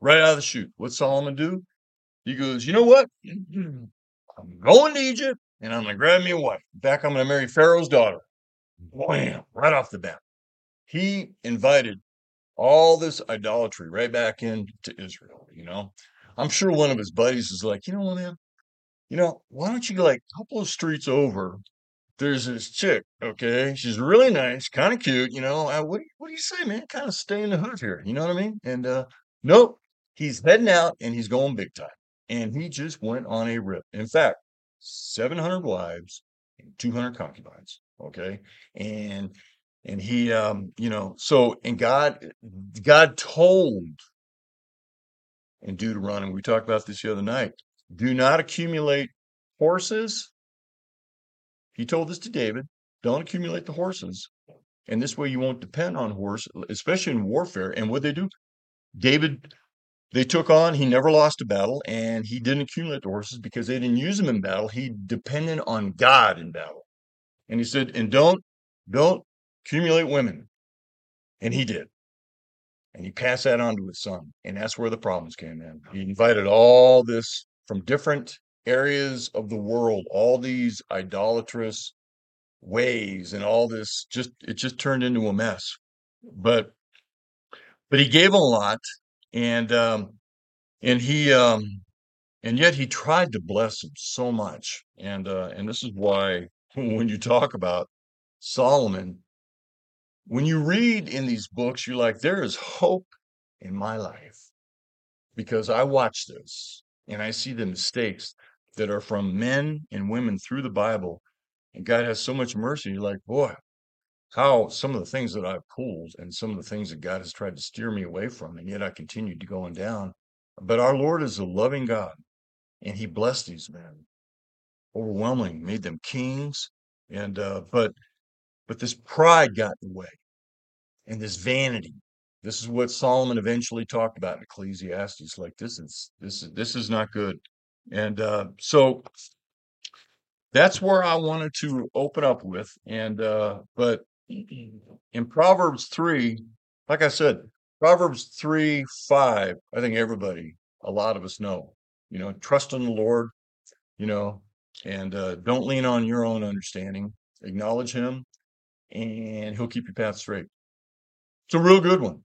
right out of the chute. What Solomon do? He goes, you know what? I'm going to Egypt and I'm going to grab me a wife. In fact, I'm going to marry Pharaoh's daughter. Wham! Right off the bat. He invited all this idolatry right back into Israel, you know? I'm sure one of his buddies is like, you know what, man? You know, why don't you go like a couple of streets over? There's this chick, okay? She's really nice, kind of cute, you know. Uh, what, do you- what do you say, man? Kind of stay in the hood here, you know what I mean? And uh nope, he's heading out and he's going big time. And he just went on a rip. In fact, 700 wives and 200 concubines, okay? And and he um you know so and god god told in deuteronomy we talked about this the other night do not accumulate horses he told this to david don't accumulate the horses and this way you won't depend on horse especially in warfare and what they do david they took on he never lost a battle and he didn't accumulate the horses because they didn't use them in battle. He depended on god in battle. And he said and don't don't accumulate women. And he did. And he passed that on to his son. And that's where the problems came in. He invited all this from different areas of the world all these idolatrous ways and all this just it just turned into a mess. But but he gave a lot and um and he um and yet he tried to bless him so much and uh and this is why when you talk about solomon when you read in these books you're like there is hope in my life because i watch this and i see the mistakes that are from men and women through the bible and god has so much mercy. You're like boy how some of the things that I've pulled and some of the things that God has tried to steer me away from, and yet I continued to go going down. But our Lord is a loving God, and He blessed these men overwhelming, made them kings, and uh, but but this pride got in the way, and this vanity. This is what Solomon eventually talked about in Ecclesiastes. Like this is this is this is not good, and uh, so that's where I wanted to open up with. And uh, but in Proverbs three, like I said, Proverbs three five. I think everybody, a lot of us know. You know, trust in the Lord. You know, and uh, don't lean on your own understanding. Acknowledge Him, and He'll keep your path straight. It's a real good one.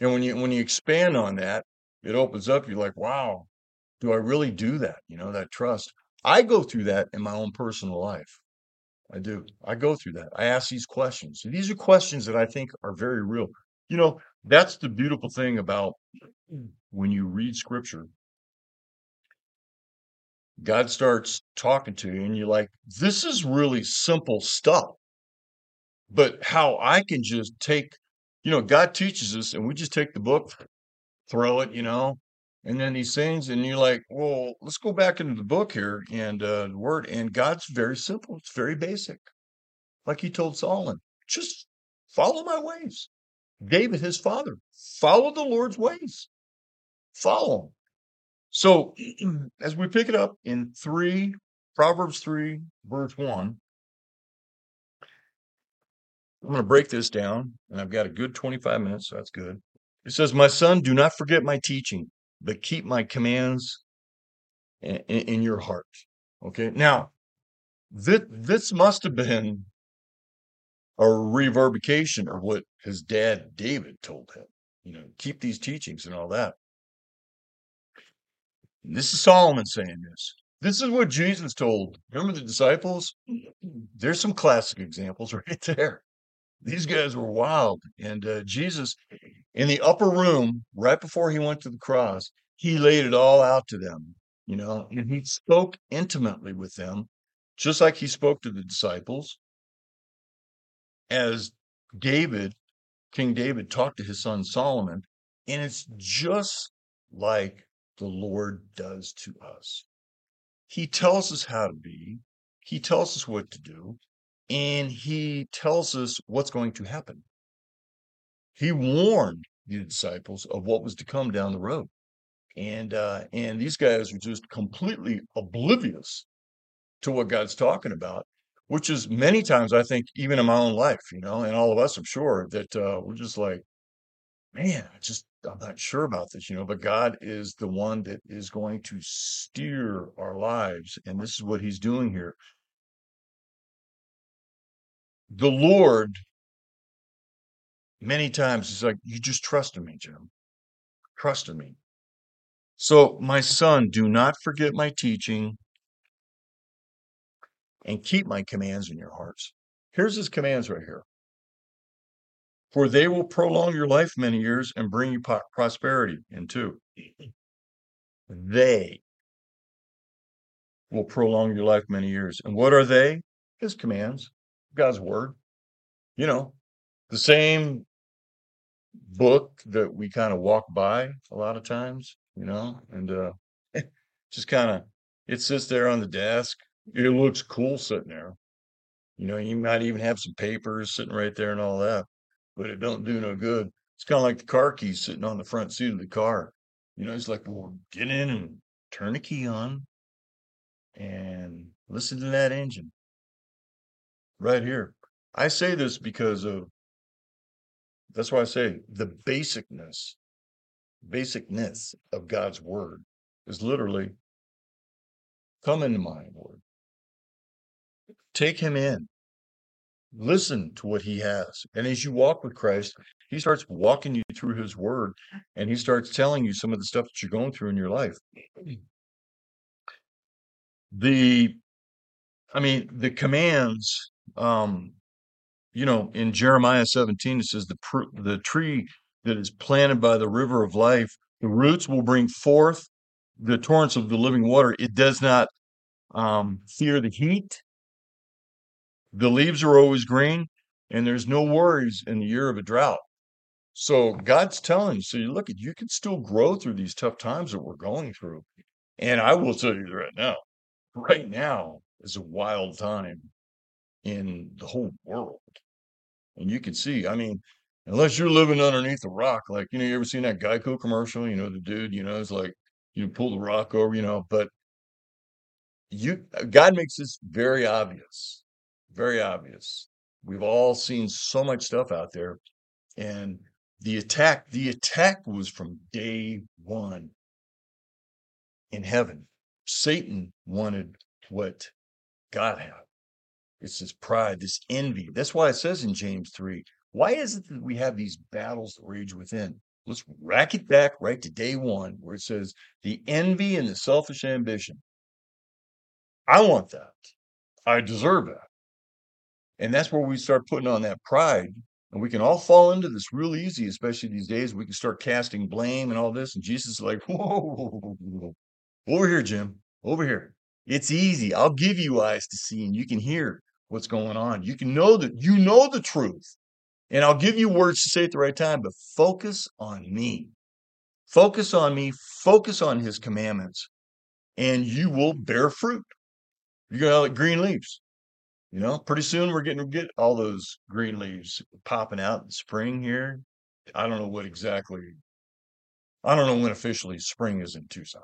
And when you when you expand on that, it opens up. You're like, wow, do I really do that? You know, that trust. I go through that in my own personal life. I do. I go through that. I ask these questions. And these are questions that I think are very real. You know, that's the beautiful thing about when you read scripture. God starts talking to you, and you're like, this is really simple stuff. But how I can just take, you know, God teaches us, and we just take the book, throw it, you know, and then these things, and you're like, well, let's go back into the book here and uh, the word. And God's very simple, it's very basic. Like he told Solomon, just follow my ways. David, his father, follow the Lord's ways. Follow him. So as we pick it up in three, Proverbs 3, verse 1, I'm going to break this down, and I've got a good 25 minutes, so that's good. It says, My son, do not forget my teaching, but keep my commands in, in your heart. Okay. Now, this, this must have been a reverberation of what his dad David told him. You know, keep these teachings and all that. And this is Solomon saying this. This is what Jesus told. Remember the disciples? There's some classic examples right there. These guys were wild. And uh, Jesus, in the upper room, right before he went to the cross, he laid it all out to them, you know, and he spoke intimately with them, just like he spoke to the disciples, as David, King David, talked to his son Solomon. And it's just like the Lord does to us. He tells us how to be, He tells us what to do, and He tells us what's going to happen. He warned the disciples of what was to come down the road. And uh, and these guys are just completely oblivious to what God's talking about, which is many times I think even in my own life, you know, and all of us, I'm sure that uh, we're just like, man, I just I'm not sure about this, you know, but God is the one that is going to steer our lives. And this is what he's doing here. The Lord, many times, is like, you just trust in me, Jim. Trust in me. So, my son, do not forget my teaching and keep my commands in your hearts. Here's his commands right here. For they will prolong your life many years and bring you prosperity. And two, they will prolong your life many years. And what are they? His commands, God's word. You know, the same book that we kind of walk by a lot of times, you know, and uh just kind of it sits there on the desk. It looks cool sitting there. You know, you might even have some papers sitting right there and all that, but it don't do no good. It's kind of like the car keys sitting on the front seat of the car. You know, it's like, well, get in and turn the key on and listen to that engine right here. I say this because of that's why I say the basicness, basicness of God's word is literally come into my word. Take him in. Listen to what he has. And as you walk with Christ, he starts walking you through his word and he starts telling you some of the stuff that you're going through in your life. The I mean, the commands um you know, in Jeremiah 17 it says the pr- the tree that is planted by the river of life, the roots will bring forth the torrents of the living water. It does not um, fear the heat. The leaves are always green, and there's no worries in the year of a drought. So God's telling you, so you look at you can still grow through these tough times that we're going through. And I will tell you right now, right now is a wild time in the whole world. And you can see, I mean, unless you're living underneath a rock, like, you know, you ever seen that Geico commercial? You know, the dude, you know, is like, you pull the rock over, you know, but you, uh, God makes this very obvious, very obvious. We've all seen so much stuff out there. And the attack, the attack was from day one in heaven. Satan wanted what God had. It's this pride, this envy. That's why it says in James 3 why is it that we have these battles that rage within? Let's rack it back right to day one, where it says the envy and the selfish ambition. I want that. I deserve that. And that's where we start putting on that pride. And we can all fall into this real easy, especially these days. We can start casting blame and all this. And Jesus is like, whoa, over here, Jim, over here. It's easy. I'll give you eyes to see and you can hear what's going on. You can know that you know the truth. And I'll give you words to say at the right time, but focus on me. Focus on me, focus on his commandments, and you will bear fruit. You're gonna have like green leaves. You know, pretty soon we're getting get all those green leaves popping out in spring here. I don't know what exactly I don't know when officially spring is in Tucson.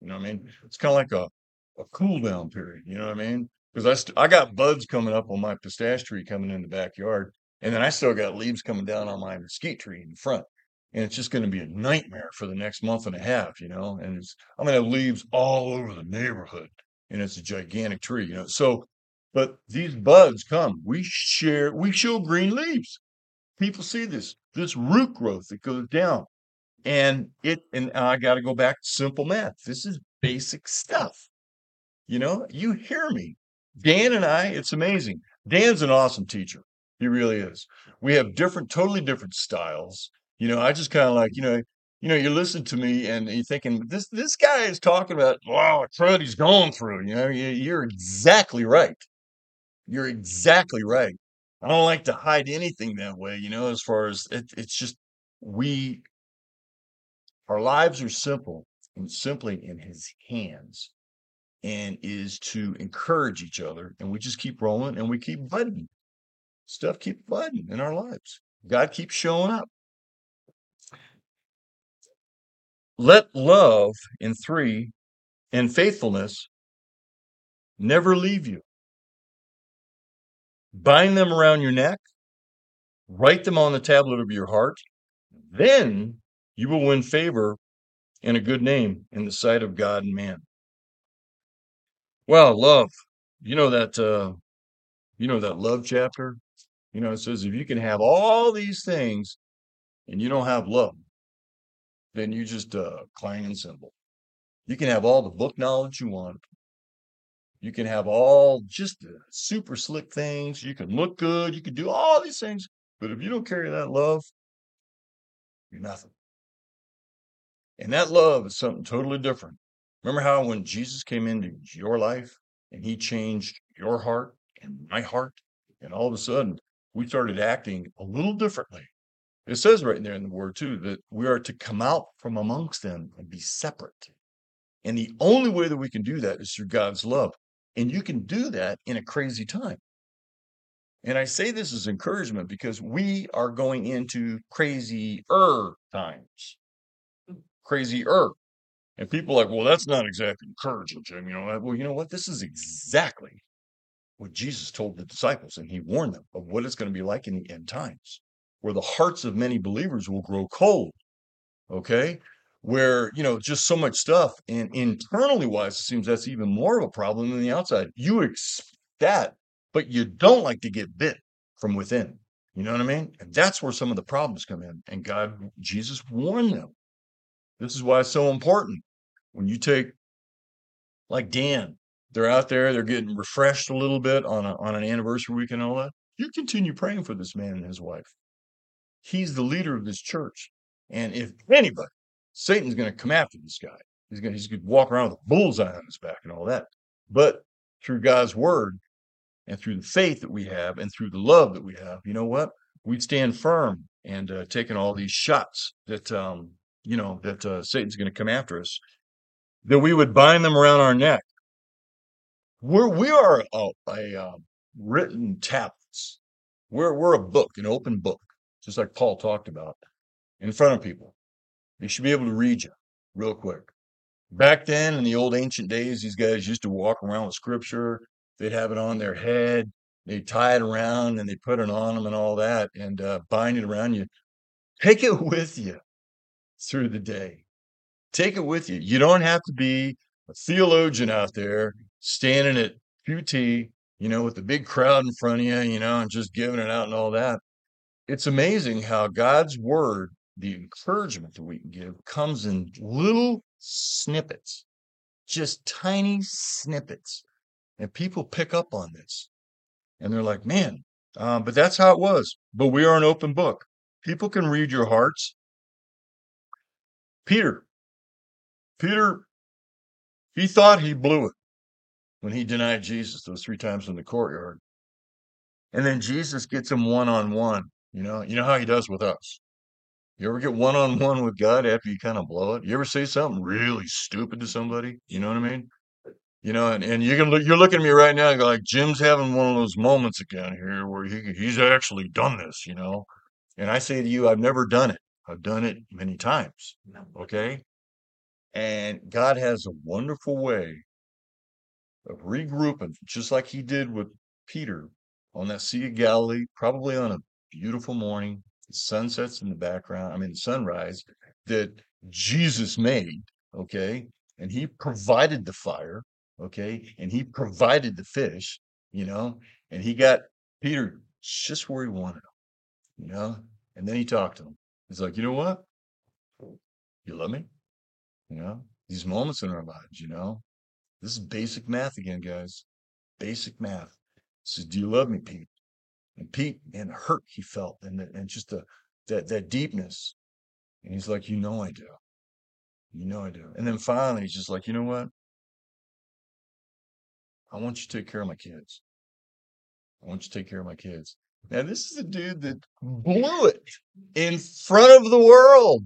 You know what I mean? It's kind of like a, a cool down period. You know what I mean? Because I, st- I got buds coming up on my pistache tree coming in the backyard. And then I still got leaves coming down on my mesquite tree in front. And it's just going to be a nightmare for the next month and a half, you know. And it's, I'm going to have leaves all over the neighborhood. And it's a gigantic tree, you know. So, but these buds come. We share, we show green leaves. People see this, this root growth that goes down. And it, and I got to go back to simple math. This is basic stuff. You know, you hear me. Dan and I, it's amazing. Dan's an awesome teacher. He really is. We have different, totally different styles. You know, I just kind of like, you know, you know, you listen to me and you're thinking, this this guy is talking about, wow, trend he's going through. You know, you're exactly right. You're exactly right. I don't like to hide anything that way. You know, as far as it, it's just we, our lives are simple and simply in His hands, and is to encourage each other, and we just keep rolling and we keep budding stuff keeps budding in our lives. God keeps showing up. Let love in three and faithfulness never leave you. Bind them around your neck, write them on the tablet of your heart. Then You will win favor and a good name in the sight of God and man. Well, love. You know that uh you know that love chapter? You know, it says if you can have all these things and you don't have love, then you just uh clanging cymbal. You can have all the book knowledge you want. You can have all just super slick things. You can look good. You can do all these things. But if you don't carry that love, you're nothing. And that love is something totally different. Remember how when Jesus came into your life and he changed your heart and my heart, and all of a sudden we started acting a little differently. It says right there in the word too that we are to come out from amongst them and be separate. And the only way that we can do that is through God's love. And you can do that in a crazy time. And I say this as encouragement because we are going into crazier times. Hmm. Crazier. And people are like, well, that's not exactly encouraging, Jim. You know, well, you know what? This is exactly what Jesus told the disciples, and he warned them of what it's going to be like in the end times, where the hearts of many believers will grow cold. Okay where you know just so much stuff and internally wise it seems that's even more of a problem than the outside you expect that but you don't like to get bit from within you know what i mean and that's where some of the problems come in and god jesus warned them this is why it's so important when you take like dan they're out there they're getting refreshed a little bit on a, on an anniversary week and all that you continue praying for this man and his wife he's the leader of this church and if anybody Satan's going to come after this guy. He's going to, he's going to walk around with a bullseye on his back and all that. But through God's word and through the faith that we have and through the love that we have, you know what? We'd stand firm and uh, taking all these shots that, um, you know, that uh, Satan's going to come after us, that we would bind them around our neck. We're, we are a, a uh, written tablets. We're, we're a book, an open book, just like Paul talked about in front of people. They should be able to read you real quick. Back then, in the old ancient days, these guys used to walk around with scripture. They'd have it on their head. They'd tie it around and they put it on them and all that and uh, bind it around you. Take it with you through the day. Take it with you. You don't have to be a theologian out there standing at QT, you know, with the big crowd in front of you, you know, and just giving it out and all that. It's amazing how God's word the encouragement that we can give comes in little snippets, just tiny snippets. And people pick up on this and they're like, man, um, but that's how it was. But we are an open book. People can read your hearts. Peter, Peter, he thought he blew it when he denied Jesus those three times in the courtyard. And then Jesus gets him one on one. You know, you know how he does with us. You ever get one on one with God after you kind of blow it? You ever say something really stupid to somebody? You know what I mean? You know, and, and you can look, you're looking at me right now, and go like Jim's having one of those moments again here where he he's actually done this, you know. And I say to you, I've never done it. I've done it many times. Okay. And God has a wonderful way of regrouping, just like he did with Peter on that Sea of Galilee, probably on a beautiful morning The sunsets in the background, I mean, the sunrise that Jesus made, okay? And he provided the fire, okay? And he provided the fish, you know? And he got Peter just where he wanted him, you know? And then he talked to him. He's like, you know what? You love me? You know, these moments in our lives, you know? This is basic math again, guys. Basic math. Says, Do you love me, Pete? And Pete, and hurt he felt, and the, and just the that that deepness. And he's like, you know, I do. You know, I do. And then finally, he's just like, you know what? I want you to take care of my kids. I want you to take care of my kids. Now, this is a dude that blew it in front of the world.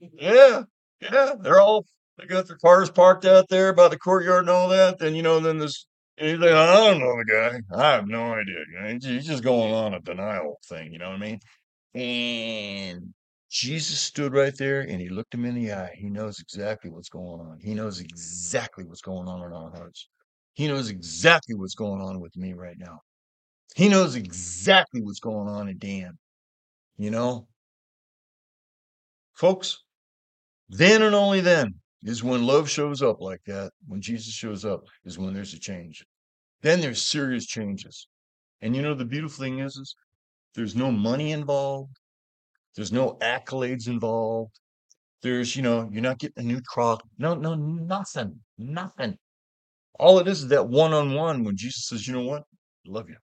Yeah, yeah. They're all they got their cars parked out there by the courtyard and all that. Then you know, then this He's like, I don't know the guy. I have no idea. He's just going on a denial thing. You know what I mean? And Jesus stood right there and he looked him in the eye. He knows exactly what's going on. He knows exactly what's going on in our hearts. He knows exactly what's going on with me right now. He knows exactly what's going on in Dan. You know? Folks, Then and only then is when love shows up like that, when Jesus shows up, is when there's a change. Then there's serious changes. And you know, the beautiful thing is, is there's no money involved. There's no accolades involved. There's, you know, you're not getting a new truck. No, no, nothing, nothing. All it is is that one on one when Jesus says, you know what? I love you.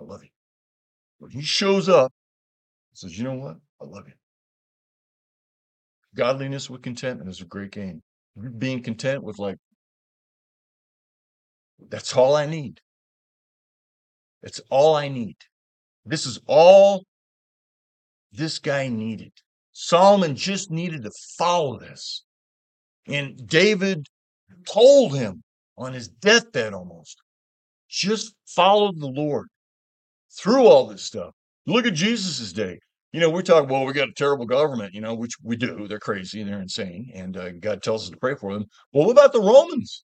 I love you. When he shows up, he says, you know what? I love you. Godliness with contentment is a great gain. Being content with like, that's all I need. It's all I need. This is all this guy needed. Solomon just needed to follow this. And David told him on his deathbed almost just follow the Lord through all this stuff. Look at Jesus's day. You know, we talk, well, we got a terrible government, you know, which we do. They're crazy. They're insane. And uh, God tells us to pray for them. Well, what about the Romans?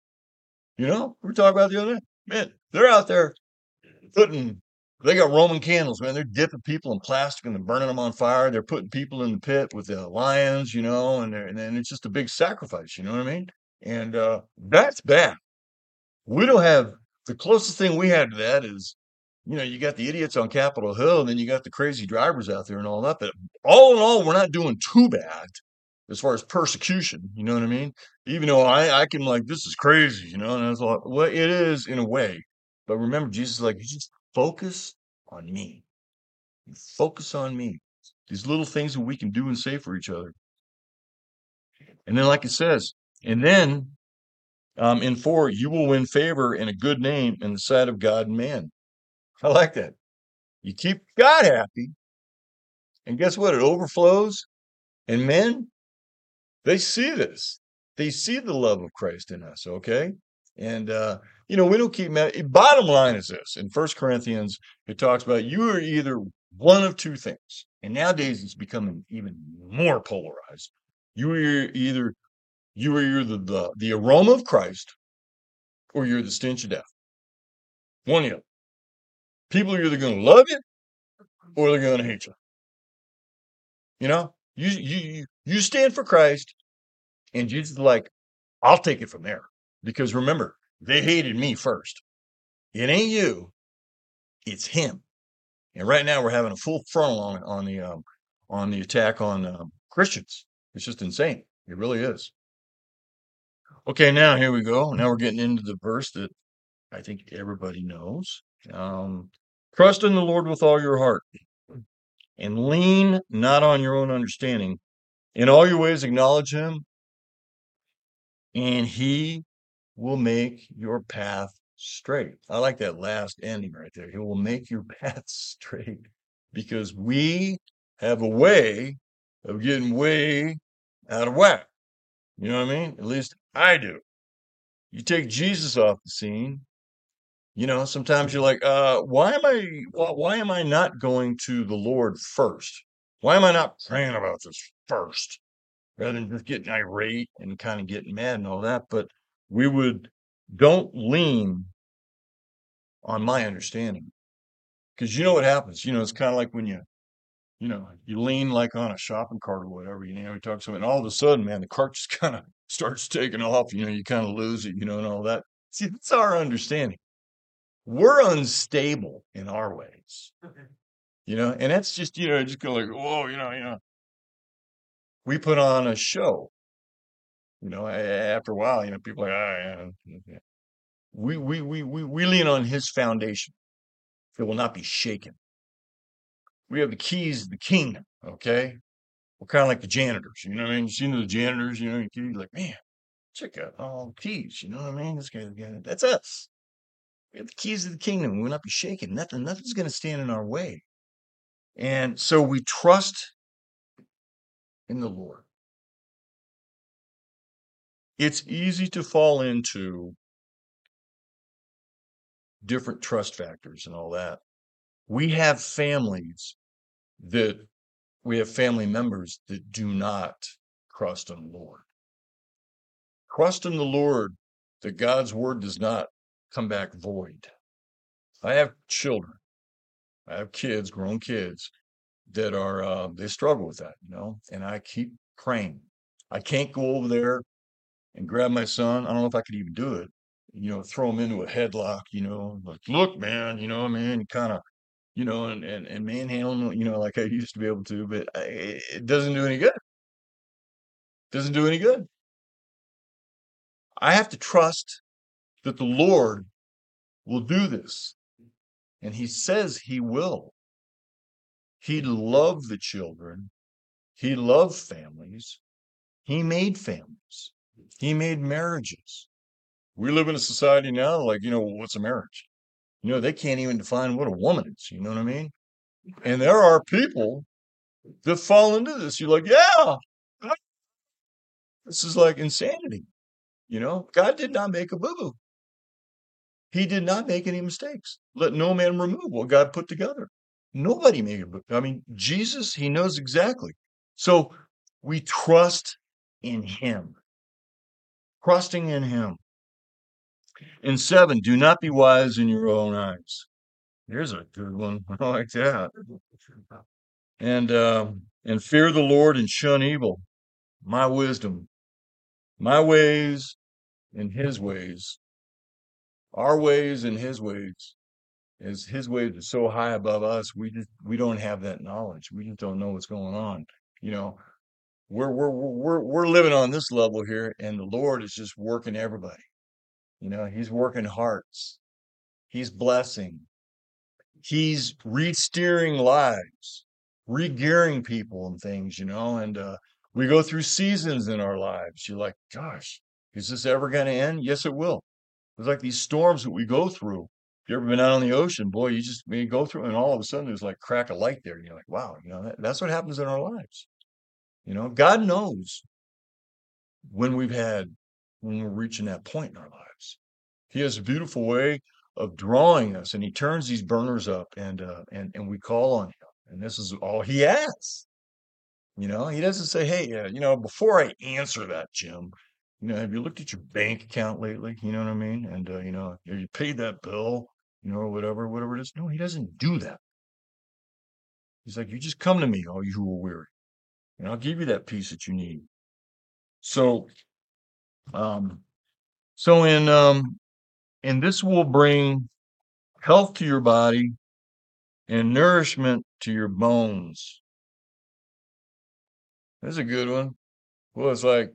You know, we are talking about the other day. Man, they're out there putting they got Roman candles, man. They're dipping people in plastic and they're burning them on fire. They're putting people in the pit with the lions, you know, and and then it's just a big sacrifice. You know what I mean? And uh, that's bad. We don't have the closest thing we had to that is, you know, you got the idiots on Capitol Hill, and then you got the crazy drivers out there and all that. But all in all, we're not doing too bad as far as persecution. You know what I mean? Even though I I can like this is crazy, you know, and I was like, well, it is in a way. But remember, Jesus like, you just focus on me. You focus on me. These little things that we can do and say for each other. And then, like it says, and then um, in four, you will win favor and a good name in the sight of God and man. I like that. You keep God happy, and guess what? It overflows. And men, they see this. They see the love of Christ in us, okay? And uh, you know, we don't keep bottom line is this in First Corinthians, it talks about you are either one of two things. And nowadays it's becoming even more polarized. You are either you are either the, the aroma of Christ or you're the stench of death. One of you. People are either going to love you or they're going to hate you. You know, you you you stand for Christ, and Jesus is like, I'll take it from there. Because remember, they hated me first. It ain't you, it's him. And right now we're having a full frontal on on the um, on the attack on um, Christians. It's just insane. It really is. Okay, now here we go. Now we're getting into the verse that I think everybody knows. Um, Trust in the Lord with all your heart and lean not on your own understanding. In all your ways, acknowledge him, and he will make your path straight. I like that last ending right there. He will make your path straight because we have a way of getting way out of whack. You know what I mean? At least I do. You take Jesus off the scene, you know, sometimes you're like, uh, why am I why, why am I not going to the Lord first? Why am I not praying about this first? Rather than just getting irate and kind of getting mad and all that. But we would don't lean on my understanding. Because you know what happens. You know, it's kind of like when you, you know, you lean like on a shopping cart or whatever, you know, you talk to someone, and all of a sudden, man, the cart just kind of starts taking off, you know, you kind of lose it, you know, and all that. See, that's our understanding. We're unstable in our ways. Mm-hmm. You know, and that's just, you know, just go like, whoa, you know, you know. We put on a show you know, after a while, you know, people are like, oh, yeah. We, we, we, we, we lean on his foundation. It will not be shaken. We have the keys to the kingdom, okay? We're kind of like the janitors, you know what I mean? You see the janitors, you know, you're like, man, check out all the keys, you know what I mean? This guy's got it. that's us. We have the keys of the kingdom. We will not be shaken. Nothing, nothing's going to stand in our way. And so we trust in the Lord it's easy to fall into different trust factors and all that. We have families that we have family members that do not trust in the Lord. Trust in the Lord that God's word does not come back void. I have children. I have kids, grown kids that are uh, they struggle with that, you know, and I keep praying. I can't go over there and grab my son. I don't know if I could even do it. You know, throw him into a headlock. You know, like look, man. You know, man, kind of, you know, and and and manhandle. You know, like I used to be able to, but I, it doesn't do any good. Doesn't do any good. I have to trust that the Lord will do this. And he says he will. He loved the children. He loved families. He made families. He made marriages. We live in a society now, like, you know, what's a marriage? You know, they can't even define what a woman is. You know what I mean? And there are people that fall into this. You're like, yeah, this is like insanity. You know, God did not make a boo boo. He did not make any mistakes. Let no man remove what God put together. Nobody made it. I mean, Jesus, he knows exactly. So we trust in him. Trusting in him. And seven, do not be wise in your own eyes. Here's a good one. I like that. And um, and fear the Lord and shun evil. My wisdom, my ways, and His ways. Our ways and His ways. is His ways are so high above us, we just we don't have that knowledge. We just don't know what's going on. You know, we're we're we're we're living on this level here, and the Lord is just working everybody. You know, He's working hearts. He's blessing. He's re-steering lives, re-gearing people and things. You know, and uh, we go through seasons in our lives. You're like, gosh, is this ever going to end? Yes, it will. It's like these storms that we go through. If you ever been out on the ocean, boy, you just you go through, and all of a sudden there's like crack of light there, and you're like, wow, you know, that, that's what happens in our lives. You know, God knows when we've had when we're reaching that point in our lives. He has a beautiful way of drawing us, and He turns these burners up, and uh, and and we call on Him, and this is all He asks. You know, He doesn't say, "Hey, uh, you know, before I answer that, Jim, you know, have you looked at your bank account lately? You know what I mean? And uh, you know, have you paid that bill? You know, or whatever, whatever it is. No, he doesn't do that. He's like, you just come to me, all you who are weary, and I'll give you that peace that you need. So, um, so in um, and this will bring health to your body and nourishment to your bones. That's a good one. Well, it's like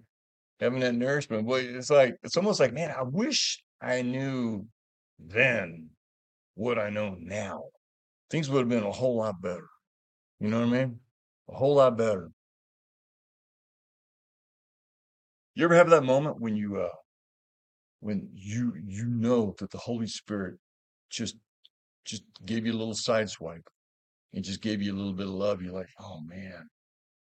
having that nourishment. Boy, it's like it's almost like, man, I wish I knew then what I know now. Things would have been a whole lot better. You know what I mean? A whole lot better. You ever have that moment when you uh when you you know that the Holy Spirit just just gave you a little sideswipe and just gave you a little bit of love, you're like, oh man,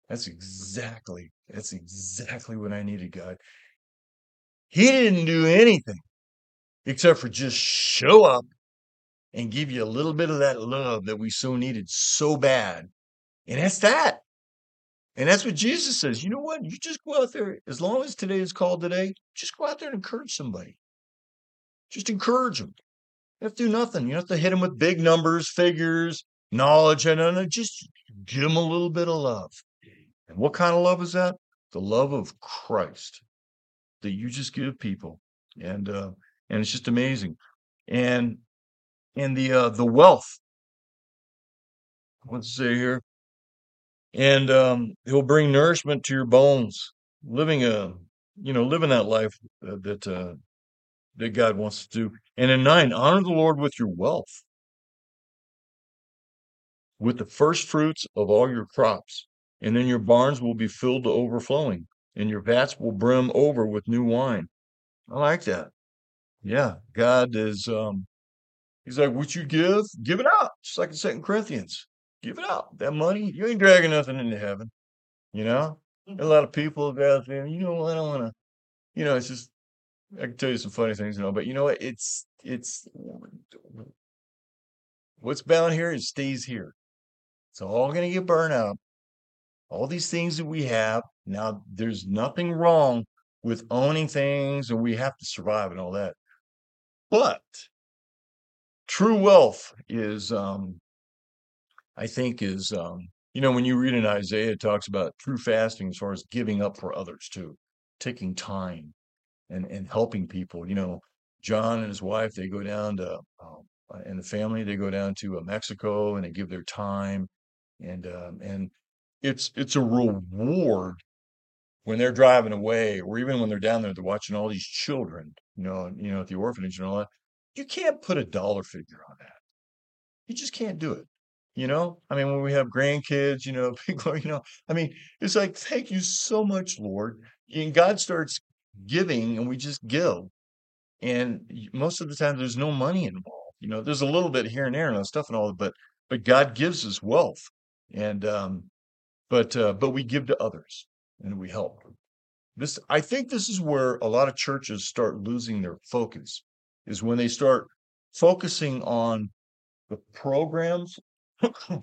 that's exactly, that's exactly what I needed, God. He didn't do anything except for just show up and give you a little bit of that love that we so needed so bad. And that's that. And that's what Jesus says. You know what? You just go out there, as long as today is called today, just go out there and encourage somebody. Just encourage them. You have to do nothing. You don't have to hit them with big numbers, figures, knowledge, and just give them a little bit of love. And what kind of love is that? The love of Christ that you just give people. And uh and it's just amazing. And and the uh the wealth. Let's say here. And um he'll bring nourishment to your bones. Living a you know, living that life uh, that uh that God wants to do. And in nine, honor the Lord with your wealth, with the first fruits of all your crops and then your barns will be filled to overflowing, and your vats will brim over with new wine. I like that. Yeah, God is um He's like, what you give, give it out. Just like in Second Corinthians. Give it out. That money, you ain't dragging nothing into heaven. You know? A lot of people out there, you know, I don't wanna, you know, it's just I can tell you some funny things, you know, but you know what? It's it's what's bound here, it stays here. It's all gonna get burned out all these things that we have. Now, there's nothing wrong with owning things and we have to survive and all that. But true wealth is, um, I think, is um, You know, when you read in Isaiah, it talks about true fasting as far as giving up for others too, taking time and and helping people. You know, John and his wife, they go down to um, and the family, they go down to uh, Mexico and they give their time and um, and it's it's a reward when they're driving away, or even when they're down there, they're watching all these children, you know, you know, at the orphanage and all that. You can't put a dollar figure on that. You just can't do it. You know, I mean, when we have grandkids, you know, people you know, I mean, it's like, thank you so much, Lord. And God starts giving, and we just give. And most of the time, there's no money involved. You know, there's a little bit here and there and stuff and all, that, but but God gives us wealth, and um, but uh, but we give to others and we help. This, I think, this is where a lot of churches start losing their focus, is when they start focusing on the programs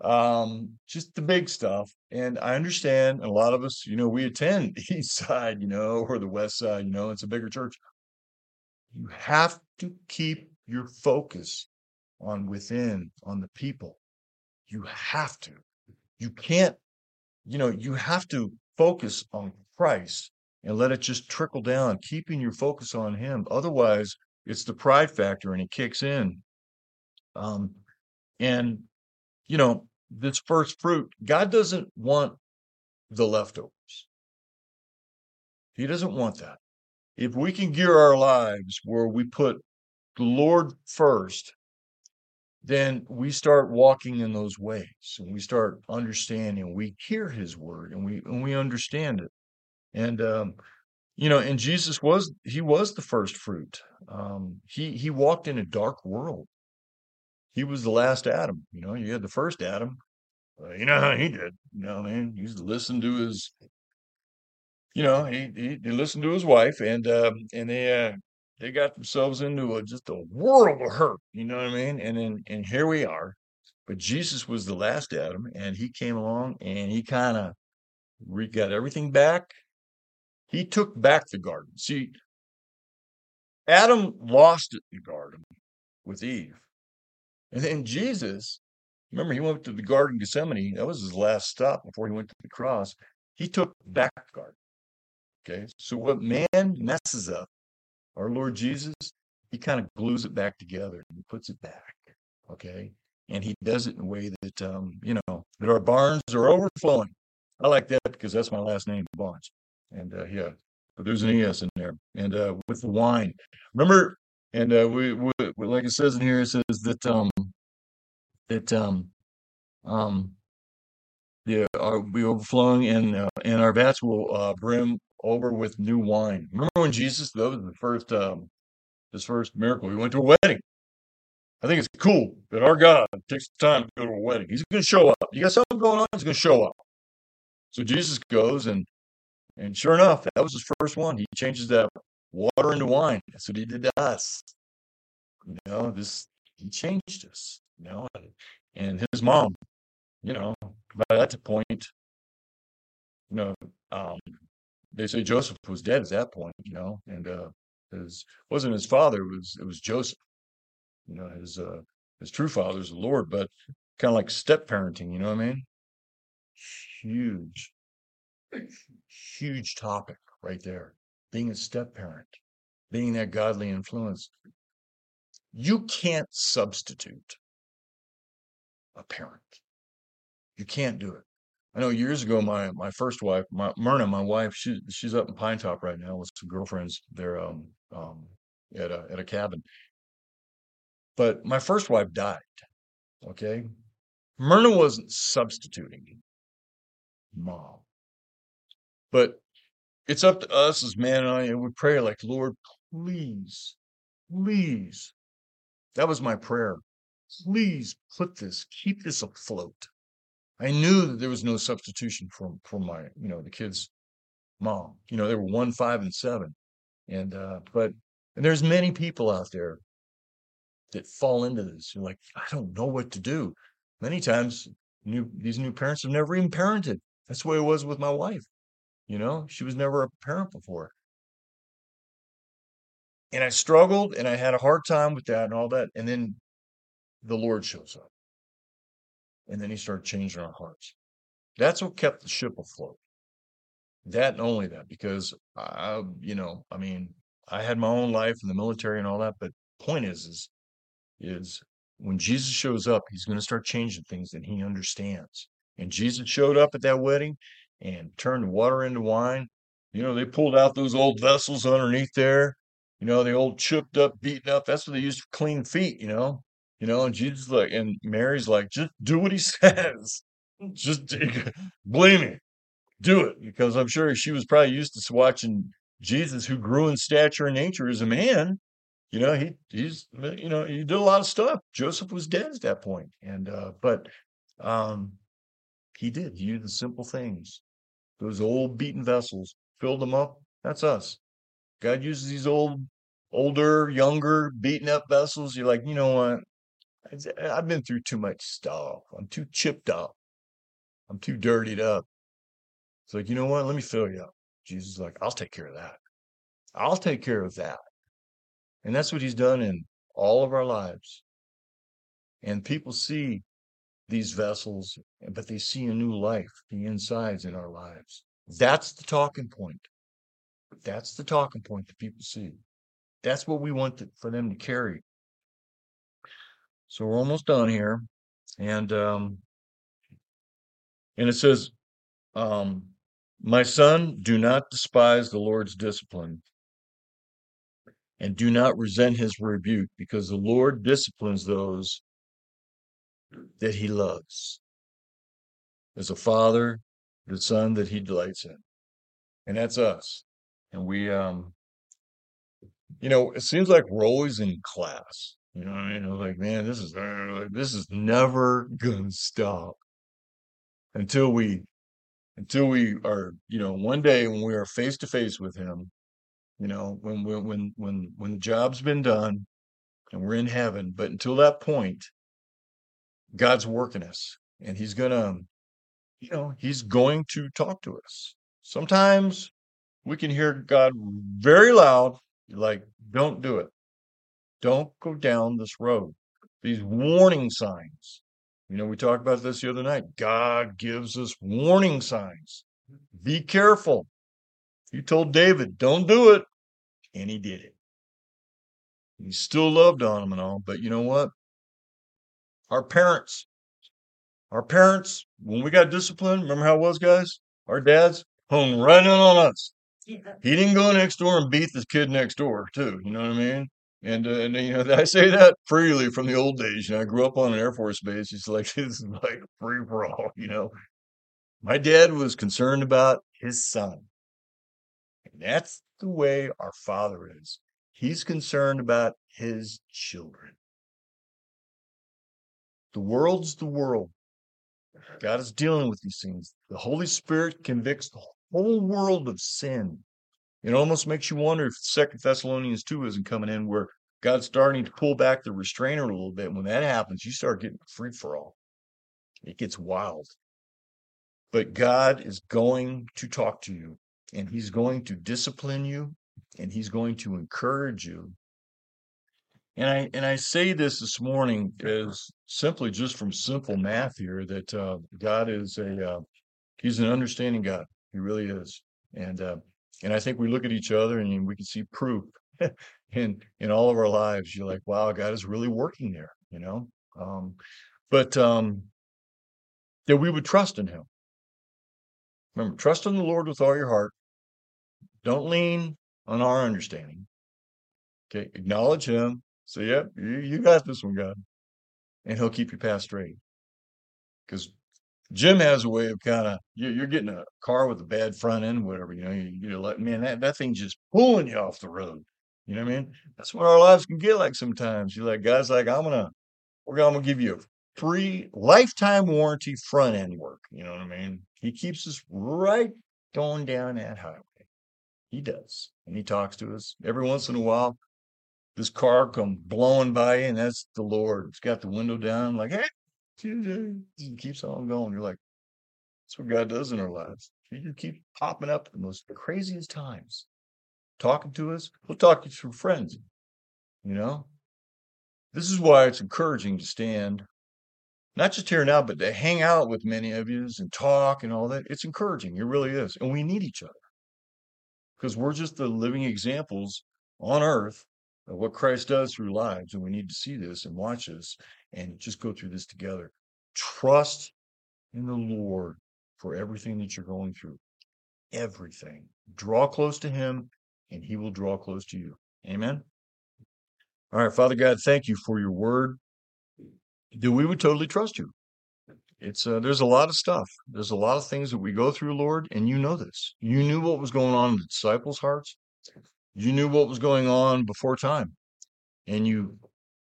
um just the big stuff. And i understand a lot of us you know we attend east side you know or the west side you know it's a bigger church. You have to keep your focus on within on the people. You have to you can't you know you have to focus on christ and let it just trickle down keeping your focus on him otherwise it's the pride factor and it kicks in um and you know, this first fruit, God doesn't want the leftovers. He doesn't want that. If we can gear our lives where we put the Lord first, then we start walking in those ways and we start understanding. We hear his word and we and we understand it. And um, you know, and Jesus was he was the first fruit. Um, he he walked in a dark world. He was the last Adam. You know, you had the first Adam, Uh, you know how he did. You know, what I mean, he used to listen to his, you know, he he, he listened to his wife, and um, and they uh, they got themselves into a, just a world of hurt. You know what I mean? And then and here we are. But Jesus was the last Adam, and he came along and he kind of re- got everything back. He took back the garden. See, Adam lost it, the garden with Eve, and then Jesus Remember, he went to the Garden Gethsemane. That was his last stop before he went to the cross. He took back the garden. Okay. So what man messes up, our Lord Jesus, he kind of glues it back together and puts it back. Okay. And he does it in a way that um, you know, that our barns are overflowing. I like that because that's my last name, Barnes. And uh, yeah, but there's an ES in there. And uh, with the wine. Remember, and uh, we, we like it says in here, it says that um that um um yeah, are be overflowing and uh, and our vats will uh, brim over with new wine. Remember when Jesus that was the first um his first miracle. He went to a wedding. I think it's cool that our God takes the time to go to a wedding. He's going to show up. You got something going on, he's going to show up. So Jesus goes and and sure enough, that was his first one. He changes that water into wine. That's what he did to us. You know, this he changed us. You know, and his mom, you know, by that point, you know, um, they say Joseph was dead at that point, you know, and uh, his wasn't his father, it was it was Joseph. You know, his uh, his true father is the Lord, but kind of like step parenting, you know what I mean? Huge, huge topic right there. Being a step parent, being that godly influence. You can't substitute a parent. You can't do it. I know years ago, my my first wife, my Myrna, my wife, she she's up in Pinetop right now with some girlfriends. They're um um at a at a cabin. But my first wife died. Okay, Myrna wasn't substituting mom, but it's up to us as man and I. And we pray like, Lord, please, please. That was my prayer. Please put this, keep this afloat. I knew that there was no substitution for for my, you know, the kids' mom. You know, they were one, five, and seven. And uh, but and there's many people out there that fall into this. You're like, I don't know what to do. Many times, new these new parents have never even parented. That's the way it was with my wife. You know, she was never a parent before. And I struggled and I had a hard time with that and all that. And then the Lord shows up. And then he started changing our hearts. That's what kept the ship afloat. That and only that, because I, you know, I mean, I had my own life in the military and all that, but point is, is, is when Jesus shows up, he's going to start changing things and he understands. And Jesus showed up at that wedding and turned water into wine. You know, they pulled out those old vessels underneath there. You know, the old chipped up, beaten up. That's what they used to clean feet, you know. You know, and Jesus like and Mary's like, just do what he says. Just believe me, do it. Because I'm sure she was probably used to watching Jesus, who grew in stature and nature as a man. You know, he he's you know, he did a lot of stuff. Joseph was dead at that. And uh, but um he did. He used the simple things. Those old beaten vessels, filled them up. That's us. God uses these old, older, younger, beaten up vessels. You're like, you know what? Uh, I've been through too much stuff. I'm too chipped up. I'm too dirtied up. It's like, you know what? Let me fill you up. Jesus is like, I'll take care of that. I'll take care of that. And that's what he's done in all of our lives. And people see these vessels, but they see a new life, the insides in our lives. That's the talking point. That's the talking point that people see. That's what we want to, for them to carry. So we're almost done here. And um, and it says, um, My son, do not despise the Lord's discipline, and do not resent his rebuke, because the Lord disciplines those that he loves. As a father, the son that he delights in. And that's us. And we um you know, it seems like we're always in class. You know, you know, like man, this is uh, this is never gonna stop until we until we are, you know, one day when we are face to face with him, you know, when when when when when the job's been done and we're in heaven. But until that point, God's working us, and He's gonna, you know, He's going to talk to us. Sometimes we can hear God very loud, like, "Don't do it." Don't go down this road. These warning signs. You know, we talked about this the other night. God gives us warning signs. Be careful. He told David, don't do it. And he did it. He still loved on him and all. But you know what? Our parents, our parents, when we got disciplined, remember how it was, guys? Our dads hung right in on us. He didn't go next door and beat this kid next door, too. You know what I mean? And, uh, and you know, I say that freely from the old days. You know, I grew up on an Air Force base. It's like this is like free for all. You know, my dad was concerned about his son, and that's the way our Father is. He's concerned about his children. The world's the world. God is dealing with these things. The Holy Spirit convicts the whole world of sin. It almost makes you wonder if Second Thessalonians 2 isn't coming in where God's starting to pull back the restrainer a little bit. When that happens, you start getting free for all. It gets wild. But God is going to talk to you and he's going to discipline you and he's going to encourage you. And I and I say this this morning is simply just from simple math here that uh, God is a uh, he's an understanding God. He really is. And uh, and I think we look at each other and we can see proof in in all of our lives. You're like, wow, God is really working there, you know. Um, but um, that we would trust in Him. Remember, trust in the Lord with all your heart. Don't lean on our understanding. Okay, acknowledge Him. Say, yep, you, you got this one, God, and He'll keep your path straight. Because Jim has a way of kind of you're, getting a car with a bad front end, whatever. You know, you, you're like, man, that that thing's just pulling you off the road. You know what I mean? That's what our lives can get like sometimes. You're like, guys, like I'm gonna, we're gonna give you a free lifetime warranty front end work. You know what I mean? He keeps us right going down that highway. He does, and he talks to us every once in a while. This car come blowing by and that's the Lord. It's got the window down, like, hey, it keeps on going. You're like, that's what God does in our lives. He just keeps popping up at the most craziest times, talking to us. We'll talk to you friends. You know, this is why it's encouraging to stand not just here now, but to hang out with many of you and talk and all that. It's encouraging. It really is. And we need each other because we're just the living examples on earth of what Christ does through lives. And we need to see this and watch this and just go through this together. Trust in the Lord for everything that you're going through. Everything. Draw close to Him, and He will draw close to you. Amen. All right, Father God, thank you for your word. That we would totally trust you. It's uh, there's a lot of stuff. There's a lot of things that we go through, Lord, and you know this. You knew what was going on in the disciples' hearts. You knew what was going on before time, and you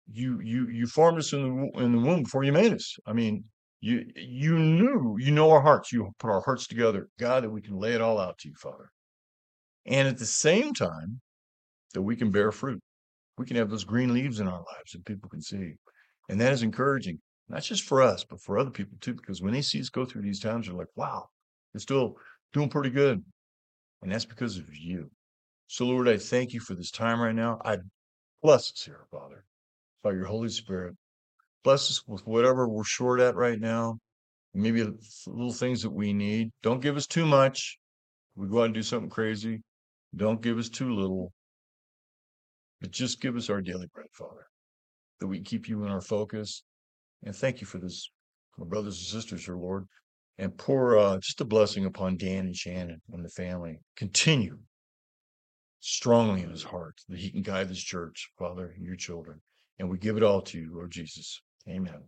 you you you formed us in the in the womb before you made us. I mean, you you knew you know our hearts. You put our hearts together, God, that we can lay it all out to you, Father, and at the same time that we can bear fruit. We can have those green leaves in our lives that people can see, and that is encouraging, not just for us, but for other people too. Because when they see us go through these times, they're like, "Wow, they're still doing pretty good," and that's because of you. So, Lord, I thank you for this time right now. I bless us here, Father, by your Holy Spirit. Bless us with whatever we're short at right now. Maybe little things that we need. Don't give us too much. We go out and do something crazy. Don't give us too little. But just give us our daily bread, Father, that we keep you in our focus. And thank you for this, my brothers and sisters here, Lord. And pour uh, just a blessing upon Dan and Shannon and the family. Continue strongly in his heart that he can guide this church, Father, and your children. And we give it all to you, Lord Jesus. Amen.